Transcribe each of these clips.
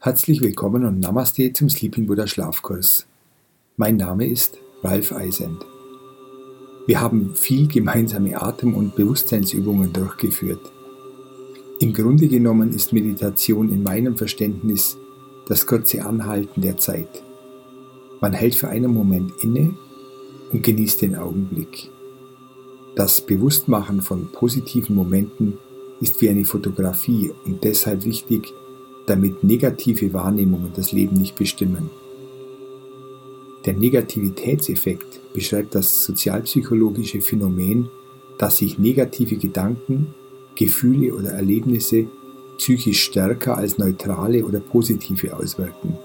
Herzlich willkommen und Namaste zum Sleeping Buddha Schlafkurs. Mein Name ist Ralf Eisend. Wir haben viel gemeinsame Atem- und Bewusstseinsübungen durchgeführt. Im Grunde genommen ist Meditation in meinem Verständnis das kurze Anhalten der Zeit. Man hält für einen Moment inne und genießt den Augenblick. Das Bewusstmachen von positiven Momenten ist wie eine Fotografie und deshalb wichtig, damit negative Wahrnehmungen das Leben nicht bestimmen. Der Negativitätseffekt beschreibt das sozialpsychologische Phänomen, dass sich negative Gedanken, Gefühle oder Erlebnisse psychisch stärker als neutrale oder positive auswirken,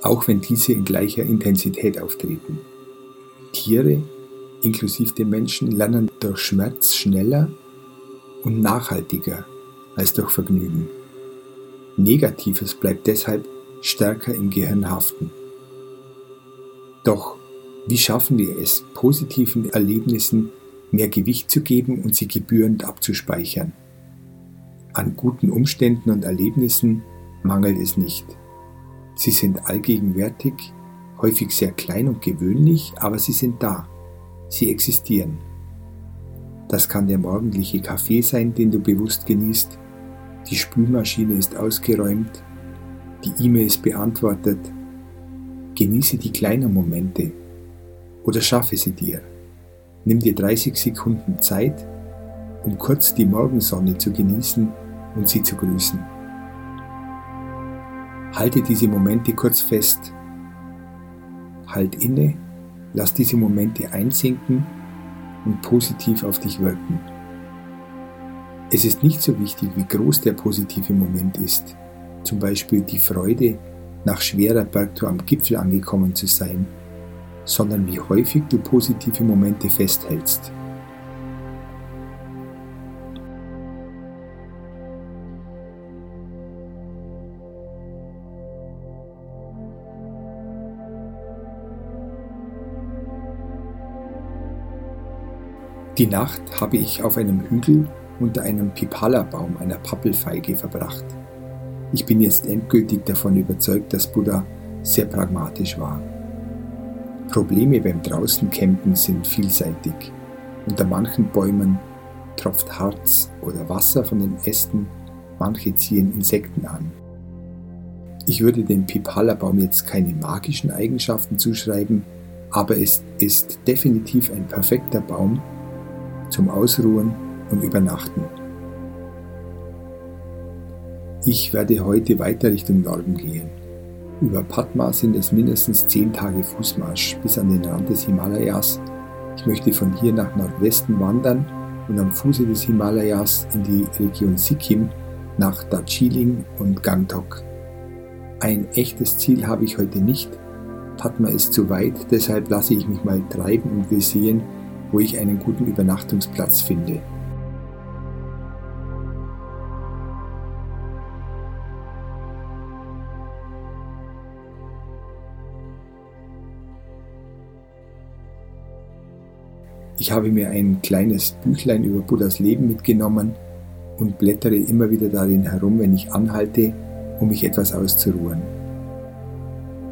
auch wenn diese in gleicher Intensität auftreten. Tiere, inklusive den Menschen, lernen durch Schmerz schneller und nachhaltiger als durch Vergnügen. Negatives bleibt deshalb stärker im Gehirn haften. Doch wie schaffen wir es, positiven Erlebnissen mehr Gewicht zu geben und sie gebührend abzuspeichern? An guten Umständen und Erlebnissen mangelt es nicht. Sie sind allgegenwärtig, häufig sehr klein und gewöhnlich, aber sie sind da. Sie existieren. Das kann der morgendliche Kaffee sein, den du bewusst genießt, die Spülmaschine ist ausgeräumt, die E-Mail ist beantwortet. Genieße die kleinen Momente oder schaffe sie dir. Nimm dir 30 Sekunden Zeit, um kurz die Morgensonne zu genießen und sie zu grüßen. Halte diese Momente kurz fest. Halt inne, lass diese Momente einsinken und positiv auf dich wirken. Es ist nicht so wichtig, wie groß der positive Moment ist, zum Beispiel die Freude, nach schwerer Bergtour am Gipfel angekommen zu sein, sondern wie häufig du positive Momente festhältst. Die Nacht habe ich auf einem Hügel unter einem Pipala-Baum, einer Pappelfeige, verbracht. Ich bin jetzt endgültig davon überzeugt, dass Buddha sehr pragmatisch war. Probleme beim Draußencampen sind vielseitig. Unter manchen Bäumen tropft Harz oder Wasser von den Ästen, manche ziehen Insekten an. Ich würde dem Pipala-Baum jetzt keine magischen Eigenschaften zuschreiben, aber es ist definitiv ein perfekter Baum zum Ausruhen und übernachten. Ich werde heute weiter Richtung Norden gehen. Über Padma sind es mindestens zehn Tage Fußmarsch bis an den Rand des Himalayas. Ich möchte von hier nach Nordwesten wandern und am Fuße des Himalayas in die Region Sikkim nach Darjeeling und Gangtok. Ein echtes Ziel habe ich heute nicht. Padma ist zu weit, deshalb lasse ich mich mal treiben und will sehen, wo ich einen guten Übernachtungsplatz finde. Ich habe mir ein kleines Büchlein über Buddhas Leben mitgenommen und blättere immer wieder darin herum, wenn ich anhalte, um mich etwas auszuruhen.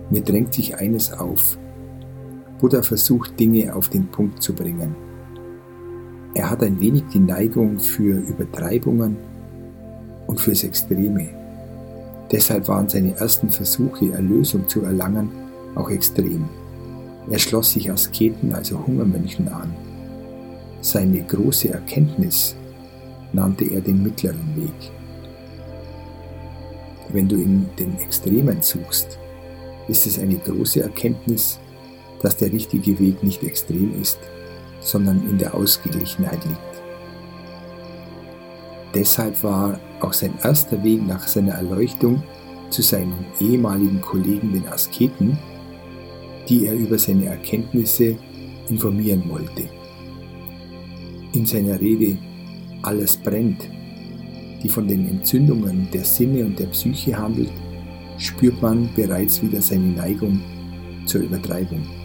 Mir drängt sich eines auf. Buddha versucht Dinge auf den Punkt zu bringen. Er hat ein wenig die Neigung für Übertreibungen und fürs Extreme. Deshalb waren seine ersten Versuche, Erlösung zu erlangen, auch extrem. Er schloss sich Asketen, also Hungermönchen an. Seine große Erkenntnis nannte er den mittleren Weg. Wenn du in den Extremen suchst, ist es eine große Erkenntnis, dass der richtige Weg nicht extrem ist, sondern in der Ausgeglichenheit liegt. Deshalb war auch sein erster Weg nach seiner Erleuchtung zu seinen ehemaligen Kollegen den Asketen, die er über seine Erkenntnisse informieren wollte in seiner Rede Alles brennt, die von den Entzündungen der Sinne und der Psyche handelt, spürt man bereits wieder seine Neigung zur Übertreibung.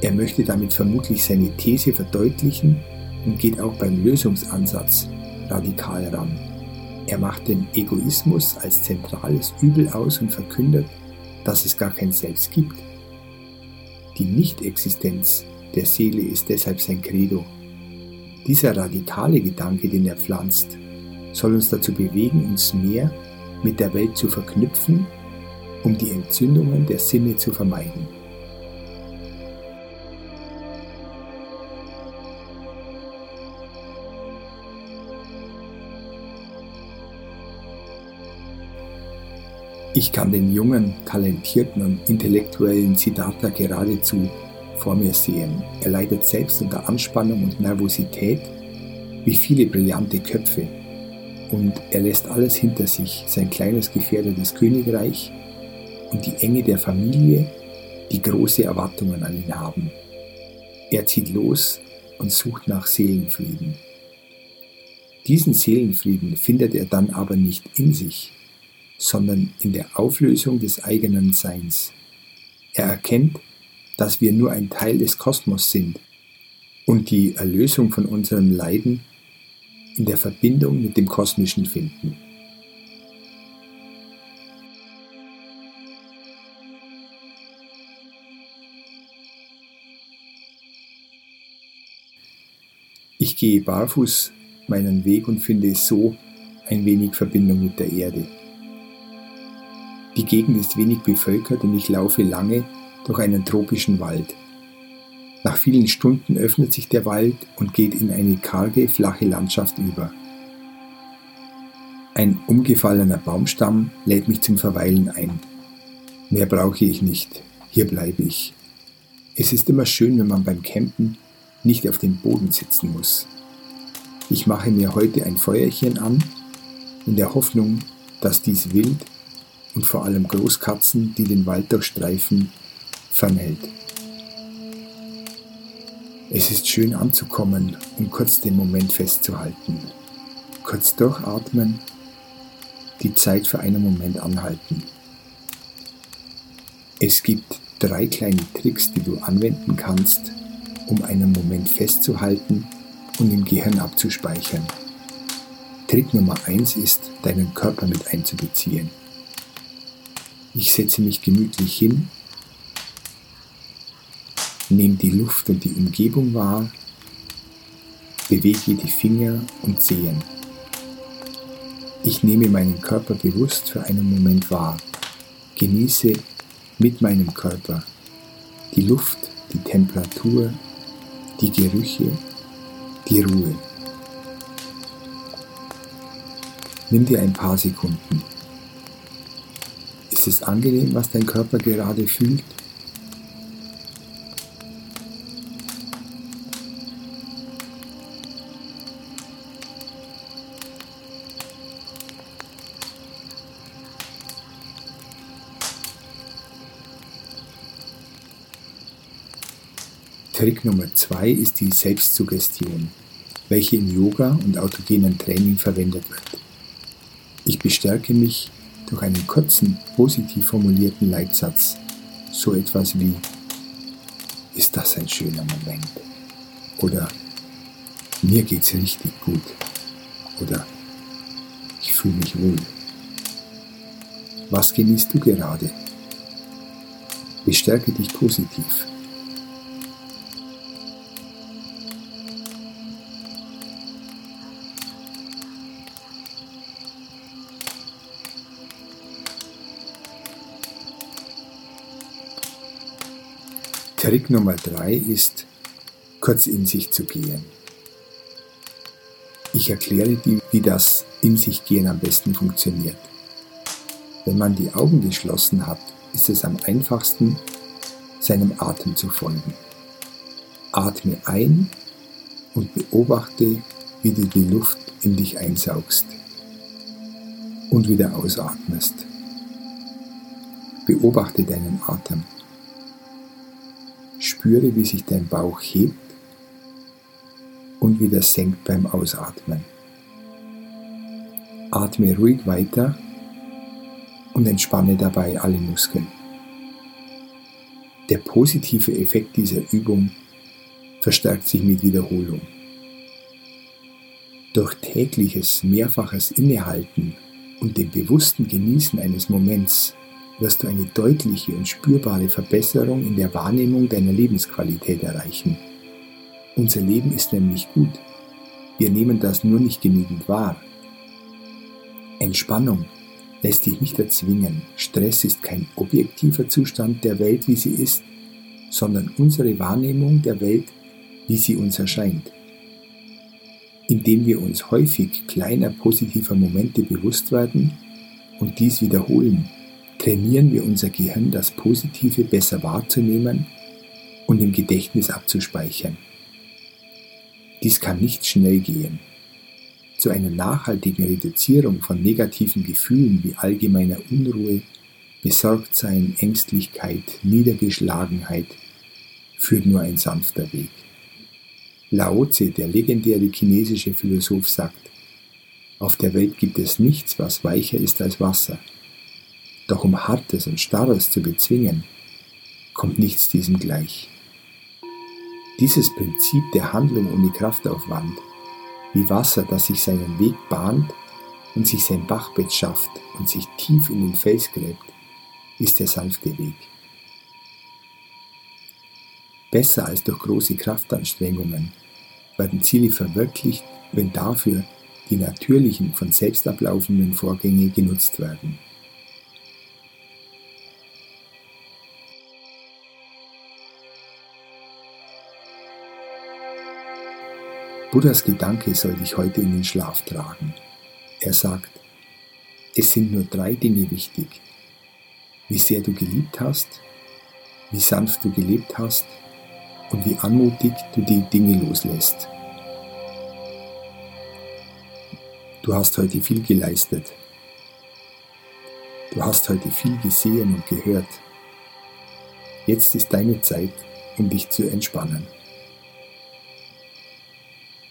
Er möchte damit vermutlich seine These verdeutlichen, und geht auch beim Lösungsansatz radikal ran. Er macht den Egoismus als zentrales Übel aus und verkündet, dass es gar kein Selbst gibt. Die Nichtexistenz der Seele ist deshalb sein Credo. Dieser radikale Gedanke, den er pflanzt, soll uns dazu bewegen, uns mehr mit der Welt zu verknüpfen, um die Entzündungen der Sinne zu vermeiden. Ich kann den jungen, talentierten und intellektuellen Siddhartha geradezu vor mir sehen. Er leidet selbst unter Anspannung und Nervosität, wie viele brillante Köpfe. Und er lässt alles hinter sich, sein kleines gefährdetes Königreich und die Enge der Familie, die große Erwartungen an ihn haben. Er zieht los und sucht nach Seelenfrieden. Diesen Seelenfrieden findet er dann aber nicht in sich, sondern in der Auflösung des eigenen Seins. Er erkennt, dass wir nur ein Teil des Kosmos sind und die Erlösung von unserem Leiden in der Verbindung mit dem Kosmischen finden. Ich gehe barfuß meinen Weg und finde so ein wenig Verbindung mit der Erde. Die Gegend ist wenig bevölkert und ich laufe lange durch einen tropischen Wald. Nach vielen Stunden öffnet sich der Wald und geht in eine karge, flache Landschaft über. Ein umgefallener Baumstamm lädt mich zum Verweilen ein. Mehr brauche ich nicht, hier bleibe ich. Es ist immer schön, wenn man beim Campen nicht auf dem Boden sitzen muss. Ich mache mir heute ein Feuerchen an, in der Hoffnung, dass dies Wild und vor allem Großkatzen, die den Wald durchstreifen, fernhält. Es ist schön anzukommen und kurz den Moment festzuhalten. Kurz durchatmen, die Zeit für einen Moment anhalten. Es gibt drei kleine Tricks, die du anwenden kannst, um einen Moment festzuhalten und im Gehirn abzuspeichern. Trick Nummer eins ist, deinen Körper mit einzubeziehen. Ich setze mich gemütlich hin, nehme die Luft und die Umgebung wahr, bewege die Finger und Zehen. Ich nehme meinen Körper bewusst für einen Moment wahr, genieße mit meinem Körper die Luft, die Temperatur, die Gerüche, die Ruhe. Nimm dir ein paar Sekunden. Ist angenehm, was dein Körper gerade fühlt? Trick Nummer zwei ist die Selbstsuggestion, welche im Yoga und autogenen Training verwendet wird. Ich bestärke mich durch einen kurzen, positiv formulierten Leitsatz, so etwas wie, ist das ein schöner Moment? Oder mir geht's richtig gut. Oder ich fühle mich wohl. Was genießt du gerade? Bestärke dich positiv. Trick Nummer drei ist, kurz in sich zu gehen. Ich erkläre dir, wie das in sich gehen am besten funktioniert. Wenn man die Augen geschlossen hat, ist es am einfachsten, seinem Atem zu folgen. Atme ein und beobachte, wie du die Luft in dich einsaugst und wieder ausatmest. Beobachte deinen Atem. Spüre, wie sich dein Bauch hebt und wieder senkt beim Ausatmen. Atme ruhig weiter und entspanne dabei alle Muskeln. Der positive Effekt dieser Übung verstärkt sich mit Wiederholung. Durch tägliches, mehrfaches Innehalten und dem bewussten Genießen eines Moments wirst du eine deutliche und spürbare Verbesserung in der Wahrnehmung deiner Lebensqualität erreichen. Unser Leben ist nämlich gut. Wir nehmen das nur nicht genügend wahr. Entspannung lässt dich nicht erzwingen. Stress ist kein objektiver Zustand der Welt, wie sie ist, sondern unsere Wahrnehmung der Welt, wie sie uns erscheint. Indem wir uns häufig kleiner positiver Momente bewusst werden und dies wiederholen, trainieren wir unser Gehirn, das Positive besser wahrzunehmen und im Gedächtnis abzuspeichern. Dies kann nicht schnell gehen. Zu einer nachhaltigen Reduzierung von negativen Gefühlen wie allgemeiner Unruhe, Besorgtsein, Ängstlichkeit, Niedergeschlagenheit führt nur ein sanfter Weg. Lao Tse, der legendäre chinesische Philosoph, sagt, auf der Welt gibt es nichts, was weicher ist als Wasser. Doch um Hartes und Starres zu bezwingen, kommt nichts diesem gleich. Dieses Prinzip der Handlung ohne Kraftaufwand, wie Wasser, das sich seinen Weg bahnt und sich sein Bachbett schafft und sich tief in den Fels gräbt, ist der sanfte Weg. Besser als durch große Kraftanstrengungen werden Ziele verwirklicht, wenn dafür die natürlichen, von selbst ablaufenden Vorgänge genutzt werden. Buddhas Gedanke soll dich heute in den Schlaf tragen. Er sagt, es sind nur drei Dinge wichtig. Wie sehr du geliebt hast, wie sanft du gelebt hast und wie anmutig du die Dinge loslässt. Du hast heute viel geleistet. Du hast heute viel gesehen und gehört. Jetzt ist deine Zeit, um dich zu entspannen.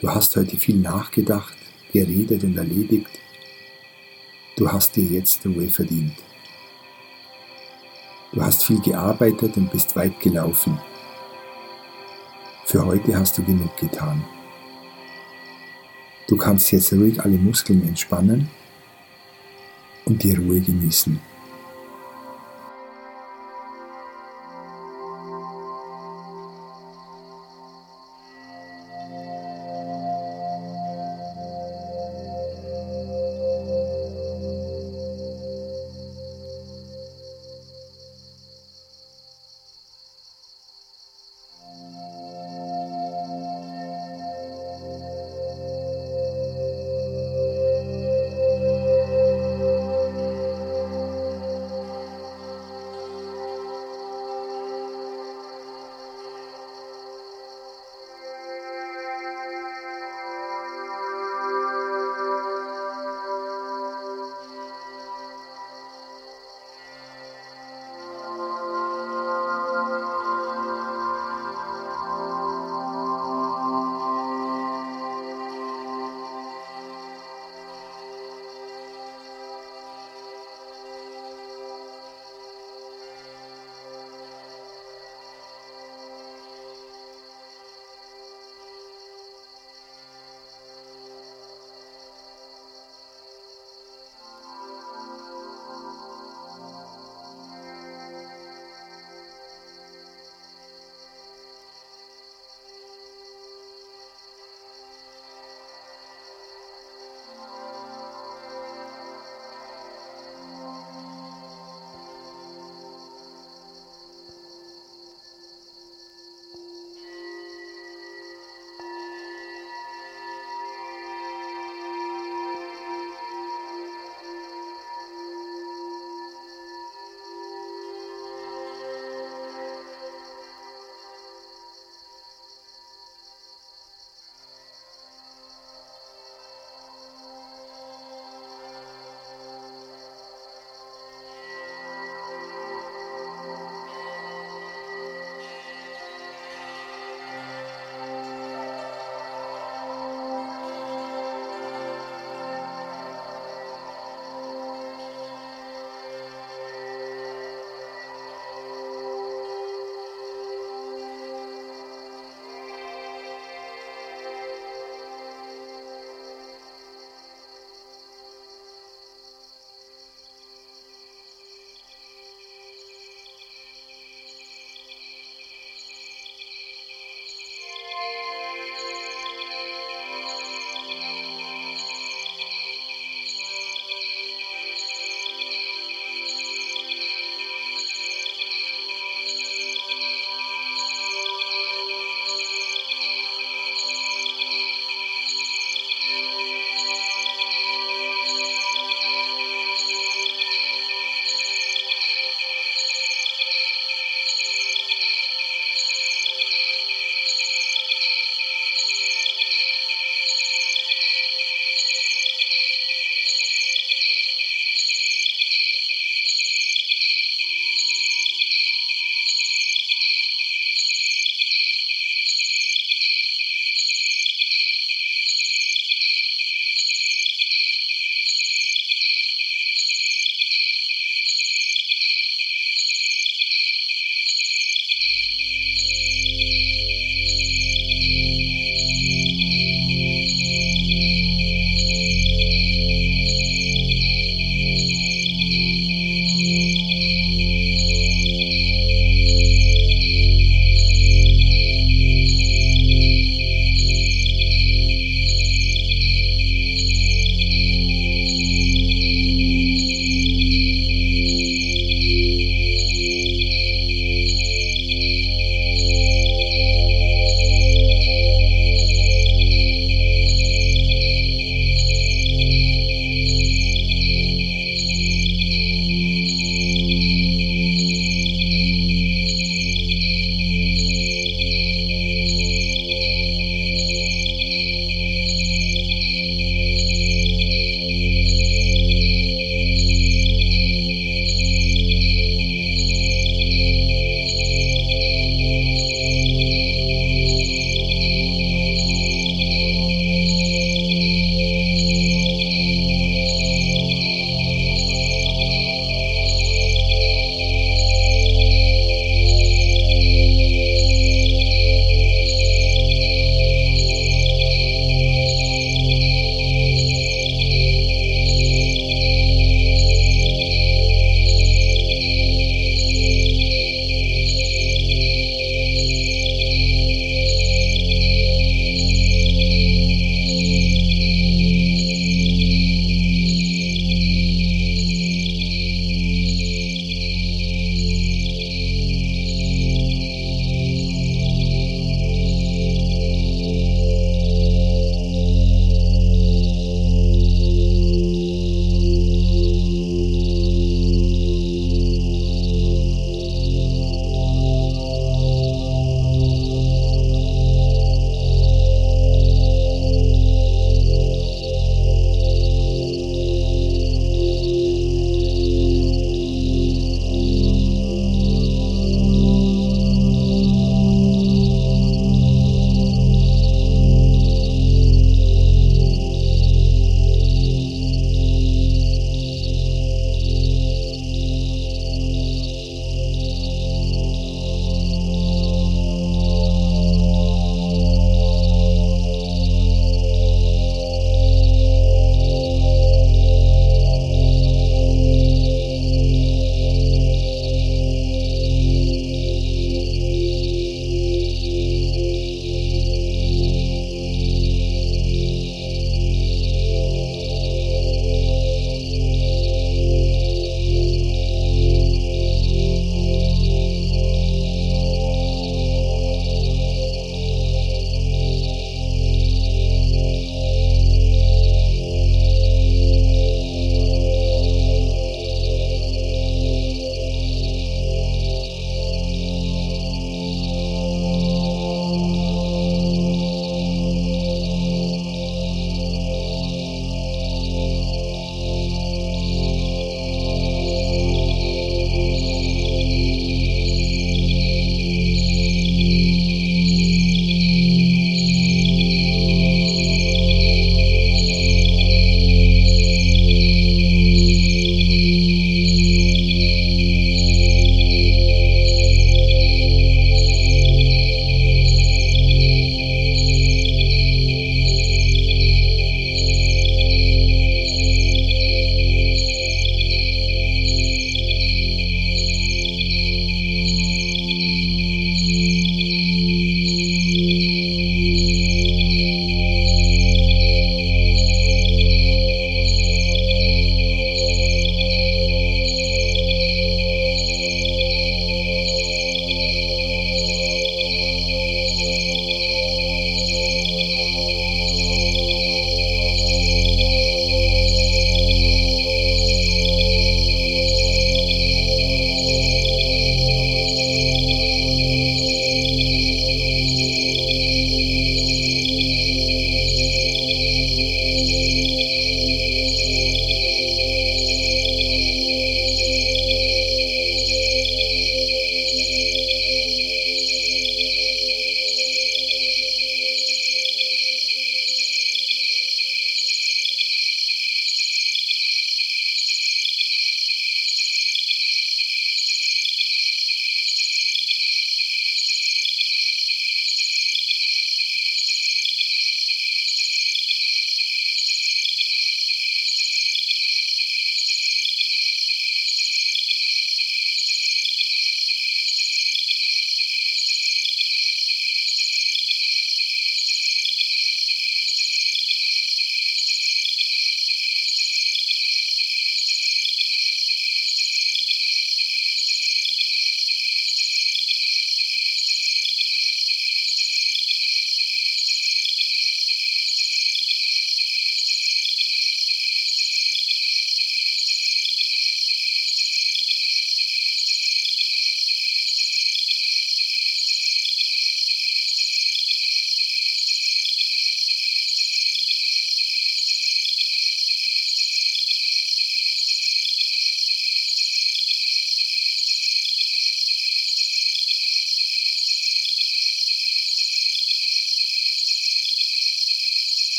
Du hast heute viel nachgedacht, geredet und erledigt. Du hast dir jetzt Ruhe verdient. Du hast viel gearbeitet und bist weit gelaufen. Für heute hast du genug getan. Du kannst jetzt ruhig alle Muskeln entspannen und die Ruhe genießen.